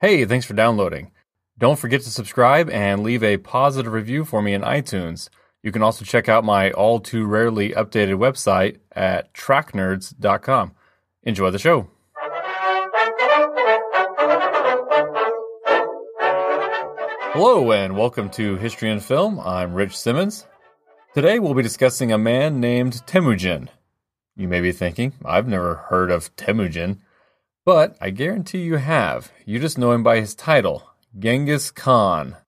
Hey, thanks for downloading. Don't forget to subscribe and leave a positive review for me in iTunes. You can also check out my all too rarely updated website at tracknerds.com. Enjoy the show. Hello, and welcome to History and Film. I'm Rich Simmons. Today we'll be discussing a man named Temujin. You may be thinking, I've never heard of Temujin, but I guarantee you have. You just know him by his title, Genghis Khan.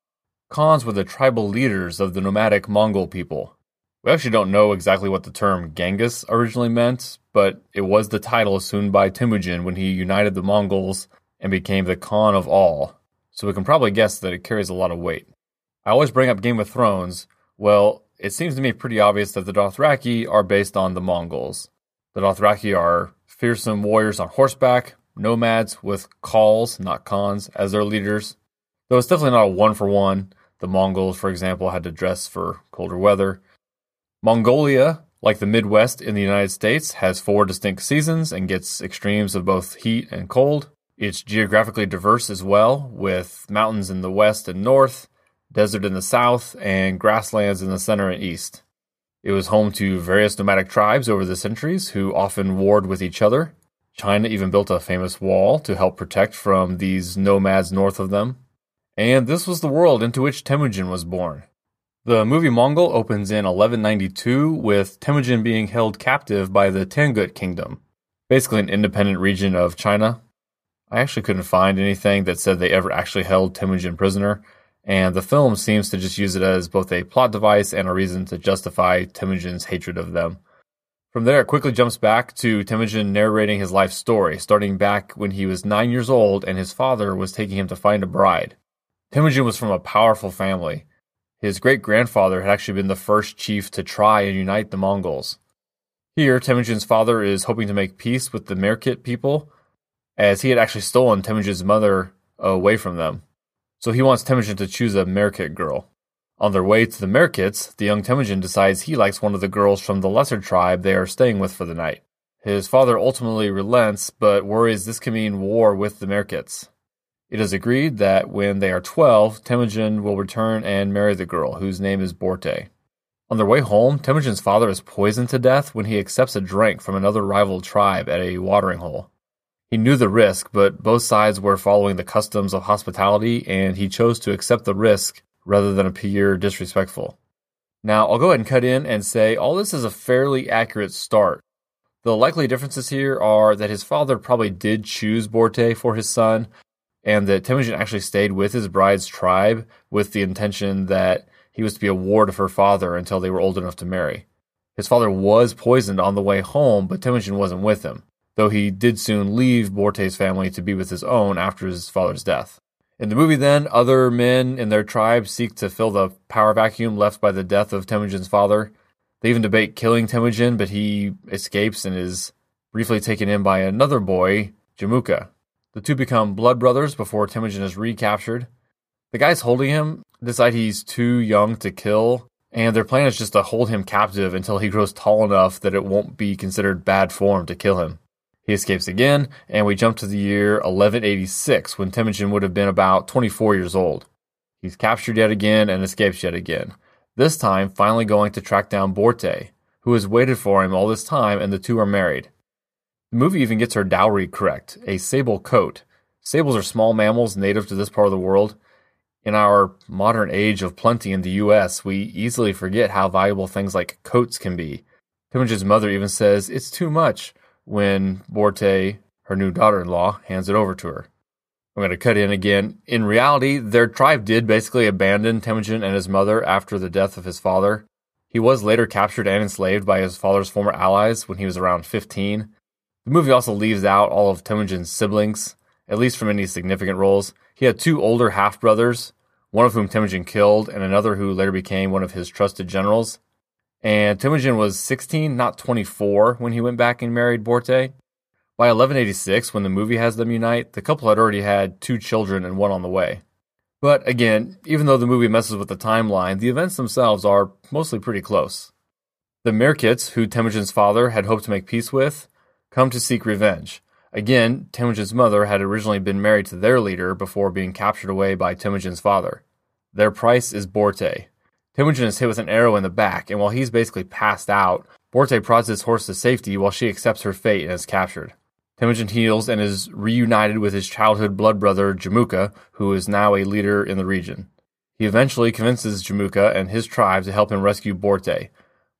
Khans were the tribal leaders of the nomadic Mongol people. We actually don't know exactly what the term Genghis originally meant, but it was the title assumed by Temujin when he united the Mongols and became the Khan of all so we can probably guess that it carries a lot of weight. I always bring up Game of Thrones. Well, it seems to me pretty obvious that the Dothraki are based on the Mongols. The Dothraki are fearsome warriors on horseback, nomads with khals, not khans, as their leaders. Though it's definitely not a one for one. The Mongols, for example, had to dress for colder weather. Mongolia, like the Midwest in the United States, has four distinct seasons and gets extremes of both heat and cold. It's geographically diverse as well, with mountains in the west and north, desert in the south, and grasslands in the center and east. It was home to various nomadic tribes over the centuries who often warred with each other. China even built a famous wall to help protect from these nomads north of them. And this was the world into which Temujin was born. The movie Mongol opens in 1192 with Temujin being held captive by the Tangut Kingdom, basically an independent region of China. I actually couldn't find anything that said they ever actually held Temujin prisoner, and the film seems to just use it as both a plot device and a reason to justify Temujin's hatred of them. From there, it quickly jumps back to Temujin narrating his life story, starting back when he was nine years old and his father was taking him to find a bride. Temujin was from a powerful family. His great grandfather had actually been the first chief to try and unite the Mongols. Here, Temujin's father is hoping to make peace with the Merkit people, as he had actually stolen Temujin's mother away from them. So he wants Temujin to choose a Merkit girl. On their way to the Merkits, the young Temujin decides he likes one of the girls from the lesser tribe they are staying with for the night. His father ultimately relents, but worries this can mean war with the Merkits. It is agreed that when they are 12, Temujin will return and marry the girl, whose name is Borte. On their way home, Temujin's father is poisoned to death when he accepts a drink from another rival tribe at a watering hole. He knew the risk, but both sides were following the customs of hospitality, and he chose to accept the risk rather than appear disrespectful. Now, I'll go ahead and cut in and say all this is a fairly accurate start. The likely differences here are that his father probably did choose Borte for his son, and that Temujin actually stayed with his bride's tribe with the intention that he was to be a ward of her father until they were old enough to marry. His father was poisoned on the way home, but Temujin wasn't with him though he did soon leave Borte's family to be with his own after his father's death. In the movie, then, other men in their tribe seek to fill the power vacuum left by the death of Temujin's father. They even debate killing Temujin, but he escapes and is briefly taken in by another boy, Jamuka. The two become blood brothers before Temujin is recaptured. The guys holding him decide he's too young to kill, and their plan is just to hold him captive until he grows tall enough that it won't be considered bad form to kill him. He escapes again, and we jump to the year 1186 when Temujin would have been about 24 years old. He's captured yet again and escapes yet again, this time finally going to track down Borte, who has waited for him all this time, and the two are married. The movie even gets her dowry correct a sable coat. Sables are small mammals native to this part of the world. In our modern age of plenty in the US, we easily forget how valuable things like coats can be. Temujin's mother even says, It's too much when Borte, her new daughter in law, hands it over to her. I'm going to cut in again. In reality, their tribe did basically abandon Temujin and his mother after the death of his father. He was later captured and enslaved by his father's former allies when he was around 15. The movie also leaves out all of Temujin's siblings, at least from any significant roles. He had two older half brothers, one of whom Temujin killed, and another who later became one of his trusted generals. And Temujin was 16, not 24, when he went back and married Borte. By 1186, when the movie has them unite, the couple had already had two children and one on the way. But again, even though the movie messes with the timeline, the events themselves are mostly pretty close. The Merkits, who Temujin's father had hoped to make peace with, come to seek revenge. Again, Temujin's mother had originally been married to their leader before being captured away by Temujin's father. Their price is Borte. Temujin is hit with an arrow in the back, and while he's basically passed out, Borte prods his horse to safety while she accepts her fate and is captured. Temujin heals and is reunited with his childhood blood brother Jamuka, who is now a leader in the region. He eventually convinces Jamuka and his tribe to help him rescue Borte.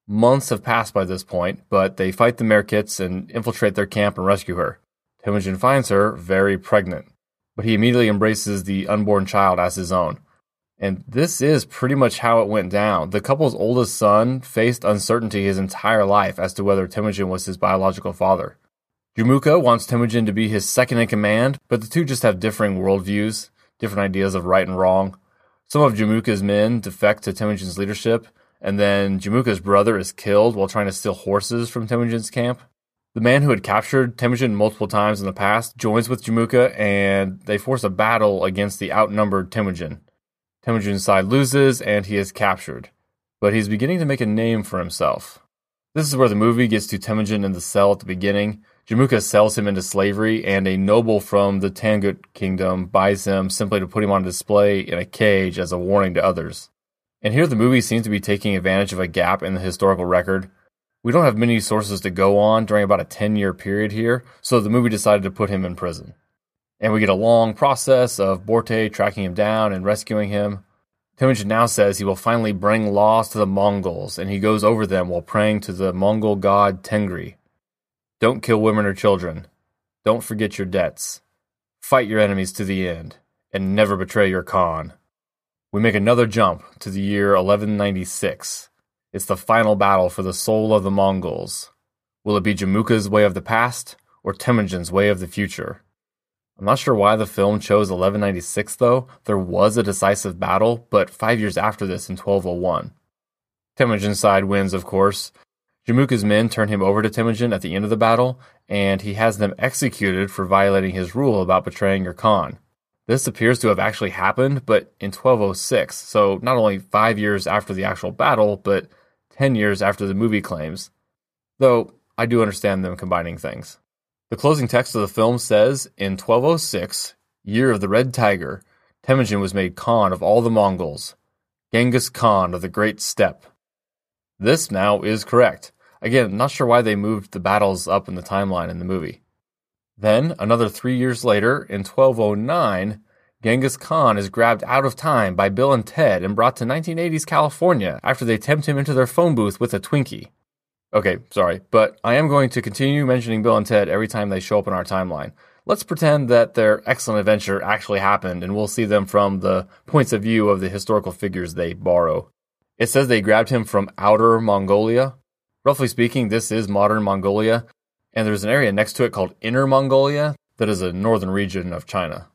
Months have passed by this point, but they fight the Merkits and infiltrate their camp and rescue her. Temujin finds her very pregnant, but he immediately embraces the unborn child as his own. And this is pretty much how it went down. The couple's oldest son faced uncertainty his entire life as to whether Temujin was his biological father. Jamuka wants Temujin to be his second in command, but the two just have differing worldviews, different ideas of right and wrong. Some of Jamuka's men defect to Temujin's leadership, and then Jamuka's brother is killed while trying to steal horses from Temujin's camp. The man who had captured Temujin multiple times in the past joins with Jamuka, and they force a battle against the outnumbered Temujin. Temujin's side loses, and he is captured, but he's beginning to make a name for himself. This is where the movie gets to Temujin in the cell at the beginning, Jamuka sells him into slavery, and a noble from the Tangut kingdom buys him simply to put him on display in a cage as a warning to others. And here the movie seems to be taking advantage of a gap in the historical record. We don't have many sources to go on during about a 10 year period here, so the movie decided to put him in prison. And we get a long process of Borte tracking him down and rescuing him. Temujin now says he will finally bring laws to the Mongols, and he goes over them while praying to the Mongol god Tengri. Don't kill women or children. Don't forget your debts. Fight your enemies to the end, and never betray your Khan. We make another jump to the year 1196. It's the final battle for the soul of the Mongols. Will it be Jamuka's way of the past, or Temujin's way of the future? I'm not sure why the film chose 1196 though. There was a decisive battle, but five years after this in 1201. Temujin's side wins, of course, Jamuka's men turn him over to Temujin at the end of the battle, and he has them executed for violating his rule about betraying your Khan. This appears to have actually happened, but in 1206, so not only five years after the actual battle, but 10 years after the movie claims. Though, I do understand them combining things. The closing text of the film says In 1206, year of the Red Tiger, Temujin was made Khan of all the Mongols, Genghis Khan of the Great Steppe. This now is correct. Again, not sure why they moved the battles up in the timeline in the movie. Then, another three years later, in 1209, Genghis Khan is grabbed out of time by Bill and Ted and brought to 1980s California after they tempt him into their phone booth with a Twinkie. Okay, sorry, but I am going to continue mentioning Bill and Ted every time they show up in our timeline. Let's pretend that their excellent adventure actually happened and we'll see them from the points of view of the historical figures they borrow. It says they grabbed him from outer Mongolia, Roughly speaking, this is modern Mongolia, and there's an area next to it called Inner Mongolia that is a northern region of China.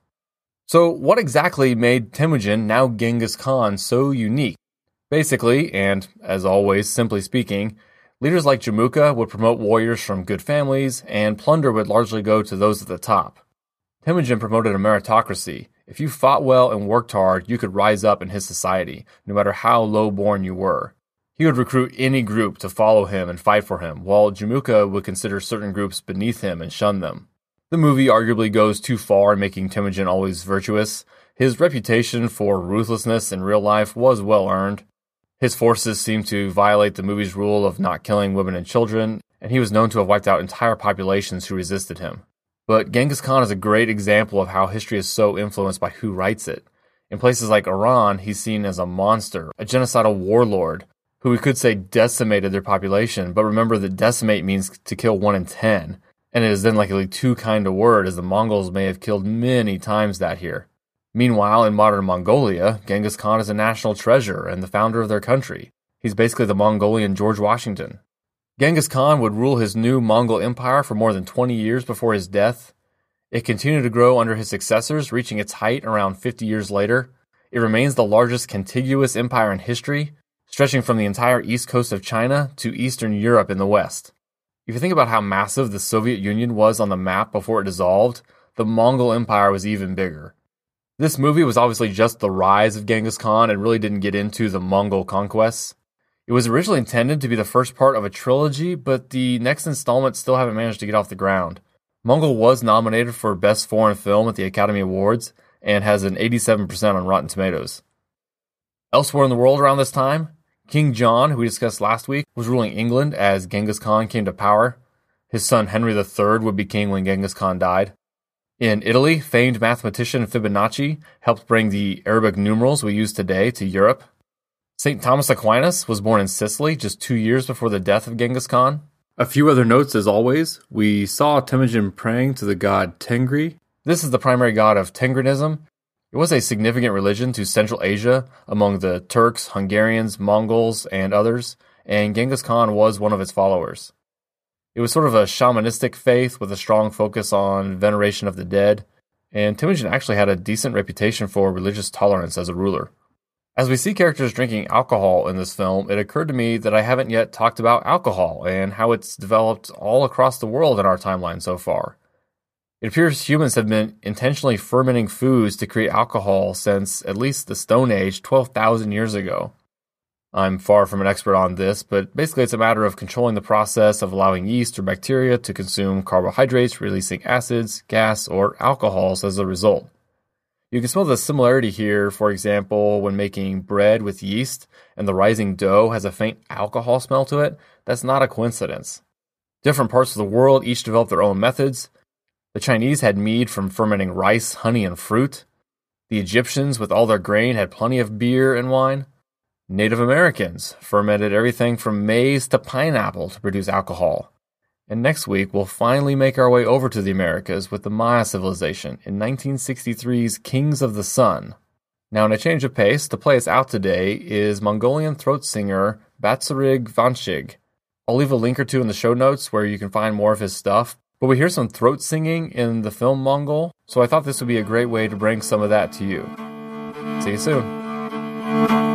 So, what exactly made Temujin, now Genghis Khan, so unique? Basically, and as always, simply speaking, leaders like Jamuka would promote warriors from good families, and plunder would largely go to those at the top. Temujin promoted a meritocracy. If you fought well and worked hard, you could rise up in his society, no matter how low born you were. He would recruit any group to follow him and fight for him, while Jamuka would consider certain groups beneath him and shun them. The movie arguably goes too far in making Temujin always virtuous. His reputation for ruthlessness in real life was well earned. His forces seemed to violate the movie's rule of not killing women and children, and he was known to have wiped out entire populations who resisted him. But Genghis Khan is a great example of how history is so influenced by who writes it. In places like Iran, he's seen as a monster, a genocidal warlord, who we could say decimated their population. But remember that decimate means to kill one in ten, and it is then likely too kind a word, as the Mongols may have killed many times that here. Meanwhile, in modern Mongolia, Genghis Khan is a national treasure and the founder of their country. He's basically the Mongolian George Washington. Genghis Khan would rule his new Mongol empire for more than 20 years before his death. It continued to grow under his successors, reaching its height around 50 years later. It remains the largest contiguous empire in history, stretching from the entire east coast of China to eastern Europe in the west. If you think about how massive the Soviet Union was on the map before it dissolved, the Mongol Empire was even bigger. This movie was obviously just the rise of Genghis Khan and really didn't get into the Mongol conquests. It was originally intended to be the first part of a trilogy, but the next installment still haven't managed to get off the ground. Mongol was nominated for Best Foreign Film at the Academy Awards and has an 87% on Rotten Tomatoes. Elsewhere in the world around this time, King John, who we discussed last week, was ruling England as Genghis Khan came to power. His son Henry III would be king when Genghis Khan died. In Italy, famed mathematician Fibonacci helped bring the Arabic numerals we use today to Europe. St. Thomas Aquinas was born in Sicily just two years before the death of Genghis Khan. A few other notes as always. We saw Temujin praying to the god Tengri. This is the primary god of Tengrinism. It was a significant religion to Central Asia among the Turks, Hungarians, Mongols, and others, and Genghis Khan was one of its followers. It was sort of a shamanistic faith with a strong focus on veneration of the dead, and Temujin actually had a decent reputation for religious tolerance as a ruler. As we see characters drinking alcohol in this film, it occurred to me that I haven't yet talked about alcohol and how it's developed all across the world in our timeline so far. It appears humans have been intentionally fermenting foods to create alcohol since at least the Stone Age 12,000 years ago. I'm far from an expert on this, but basically it's a matter of controlling the process of allowing yeast or bacteria to consume carbohydrates, releasing acids, gas, or alcohols as a result. You can smell the similarity here, for example, when making bread with yeast and the rising dough has a faint alcohol smell to it. That's not a coincidence. Different parts of the world each developed their own methods. The Chinese had mead from fermenting rice, honey, and fruit. The Egyptians, with all their grain, had plenty of beer and wine. Native Americans fermented everything from maize to pineapple to produce alcohol. And next week, we'll finally make our way over to the Americas with the Maya civilization in 1963's Kings of the Sun. Now, in a change of pace, to play us out today is Mongolian throat singer Batsarig Vanshig. I'll leave a link or two in the show notes where you can find more of his stuff. But we hear some throat singing in the film Mongol, so I thought this would be a great way to bring some of that to you. See you soon.